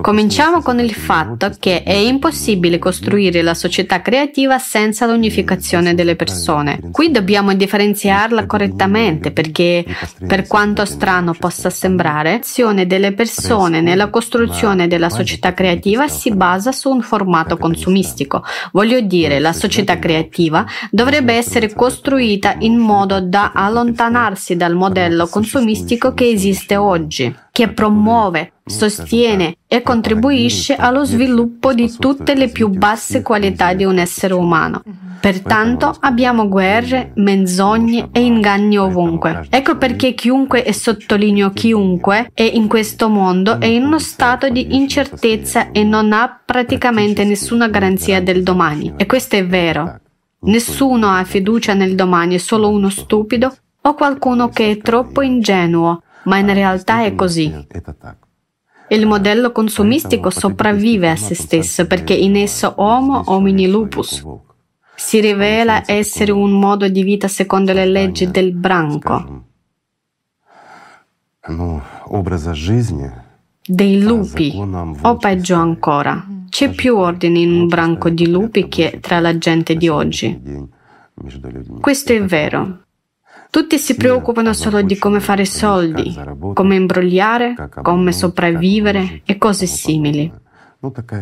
Cominciamo con il fatto che è impossibile costruire la società creativa senza l'unificazione delle persone. Qui dobbiamo differenziarla correttamente perché, per quanto strano possa sembrare, l'azione delle persone nella costruzione della società creativa si basa su un formato consumistico. Voglio dire, la società creativa dovrebbe essere costruita in modo da allontanarsi dal modello consumistico che esiste oggi, che promuove sostiene e contribuisce allo sviluppo di tutte le più basse qualità di un essere umano. Pertanto abbiamo guerre, menzogne e inganni ovunque. Ecco perché chiunque, e sottolineo chiunque, è in questo mondo è in uno stato di incertezza e non ha praticamente nessuna garanzia del domani. E questo è vero. Nessuno ha fiducia nel domani, è solo uno stupido o qualcuno che è troppo ingenuo, ma in realtà è così. Il modello consumistico sopravvive a se stesso perché in esso Homo homini lupus si rivela essere un modo di vita secondo le leggi del branco, dei lupi, o peggio ancora, c'è più ordine in un branco di lupi che tra la gente di oggi. Questo è vero, tutti si preoccupano solo di come fare soldi, come imbrogliare, come sopravvivere e cose simili.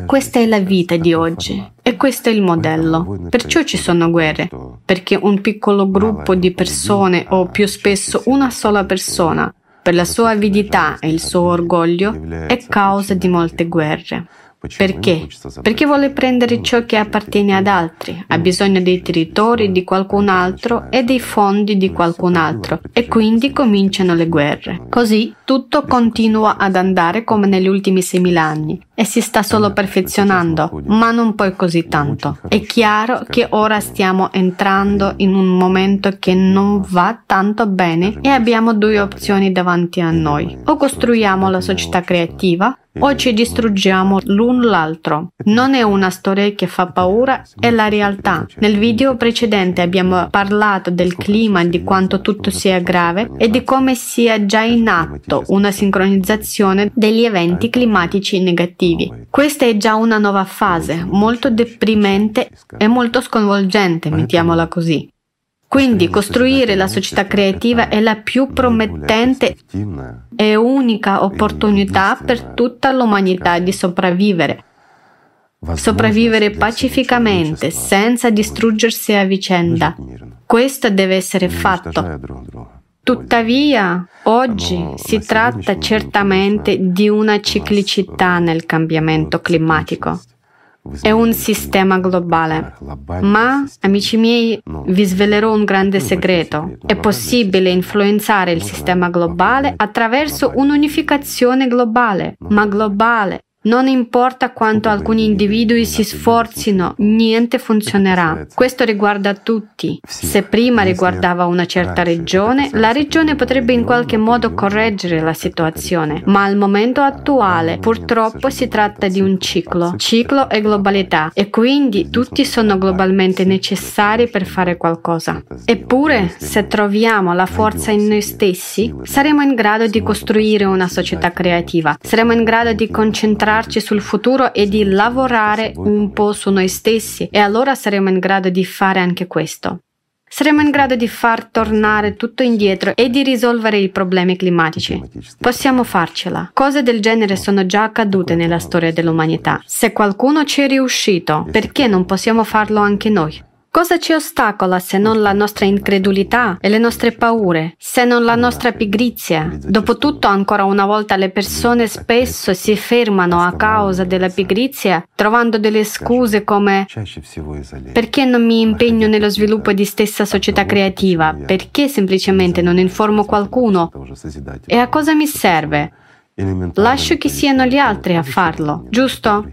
Questa è la vita di oggi e questo è il modello. Perciò ci sono guerre, perché un piccolo gruppo di persone o più spesso una sola persona, per la sua avidità e il suo orgoglio, è causa di molte guerre. Perché? Perché vuole prendere ciò che appartiene ad altri, ha bisogno dei territori di qualcun altro e dei fondi di qualcun altro e quindi cominciano le guerre. Così tutto continua ad andare come negli ultimi 6.000 anni e si sta solo perfezionando, ma non poi così tanto. È chiaro che ora stiamo entrando in un momento che non va tanto bene e abbiamo due opzioni davanti a noi. O costruiamo la società creativa o ci distruggiamo l'un l'altro. Non è una storia che fa paura, è la realtà. Nel video precedente abbiamo parlato del clima, di quanto tutto sia grave e di come sia già in atto una sincronizzazione degli eventi climatici negativi. Questa è già una nuova fase, molto deprimente e molto sconvolgente, mettiamola così. Quindi costruire la società creativa è la più promettente e unica opportunità per tutta l'umanità di sopravvivere. Sopravvivere pacificamente, senza distruggersi a vicenda. Questo deve essere fatto. Tuttavia, oggi si tratta certamente di una ciclicità nel cambiamento climatico. È un sistema globale. Ma, amici miei, vi svelerò un grande segreto. È possibile influenzare il sistema globale attraverso un'unificazione globale, ma globale, non importa quanto alcuni individui si sforzino, niente funzionerà. Questo riguarda tutti. Se prima riguardava una certa regione, la regione potrebbe in qualche modo correggere la situazione, ma al momento attuale purtroppo si tratta di un ciclo. Ciclo e globalità. e quindi tutti sono globalmente necessari per fare qualcosa. Eppure, se troviamo la forza in noi stessi, saremo in grado di costruire una società creativa, saremo in grado di concentrarci concentrarci sul futuro e di lavorare un po' su noi stessi e allora saremo in grado di fare anche questo. Saremo in grado di far tornare tutto indietro e di risolvere i problemi climatici. Possiamo farcela. Cose del genere sono già accadute nella storia dell'umanità. Se qualcuno ci è riuscito, perché non possiamo farlo anche noi? Cosa ci ostacola se non la nostra incredulità e le nostre paure, se non la nostra pigrizia? Dopotutto, ancora una volta, le persone spesso si fermano a causa della pigrizia, trovando delle scuse come perché non mi impegno nello sviluppo di stessa società creativa, perché semplicemente non informo qualcuno e a cosa mi serve? Lascio che siano gli altri a farlo, giusto?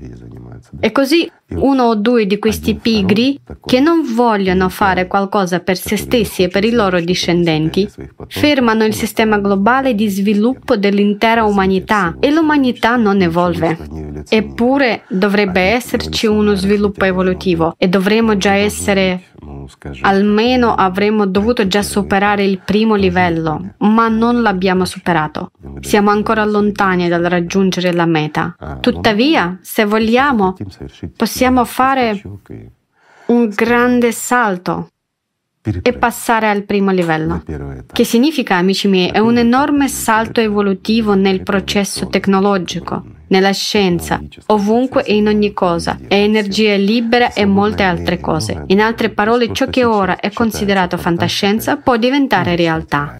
E così uno o due di questi pigri che non vogliono fare qualcosa per se stessi e per i loro discendenti fermano il sistema globale di sviluppo dell'intera umanità e l'umanità non evolve. Eppure dovrebbe esserci uno sviluppo evolutivo e dovremmo già essere Almeno avremmo dovuto già superare il primo livello, ma non l'abbiamo superato. Siamo ancora lontani dal raggiungere la meta. Tuttavia, se vogliamo, possiamo fare un grande salto e passare al primo livello. Che significa, amici miei, è un enorme salto evolutivo nel processo tecnologico, nella scienza, ovunque e in ogni cosa, è energia libera e molte altre cose. In altre parole, ciò che ora è considerato fantascienza può diventare realtà.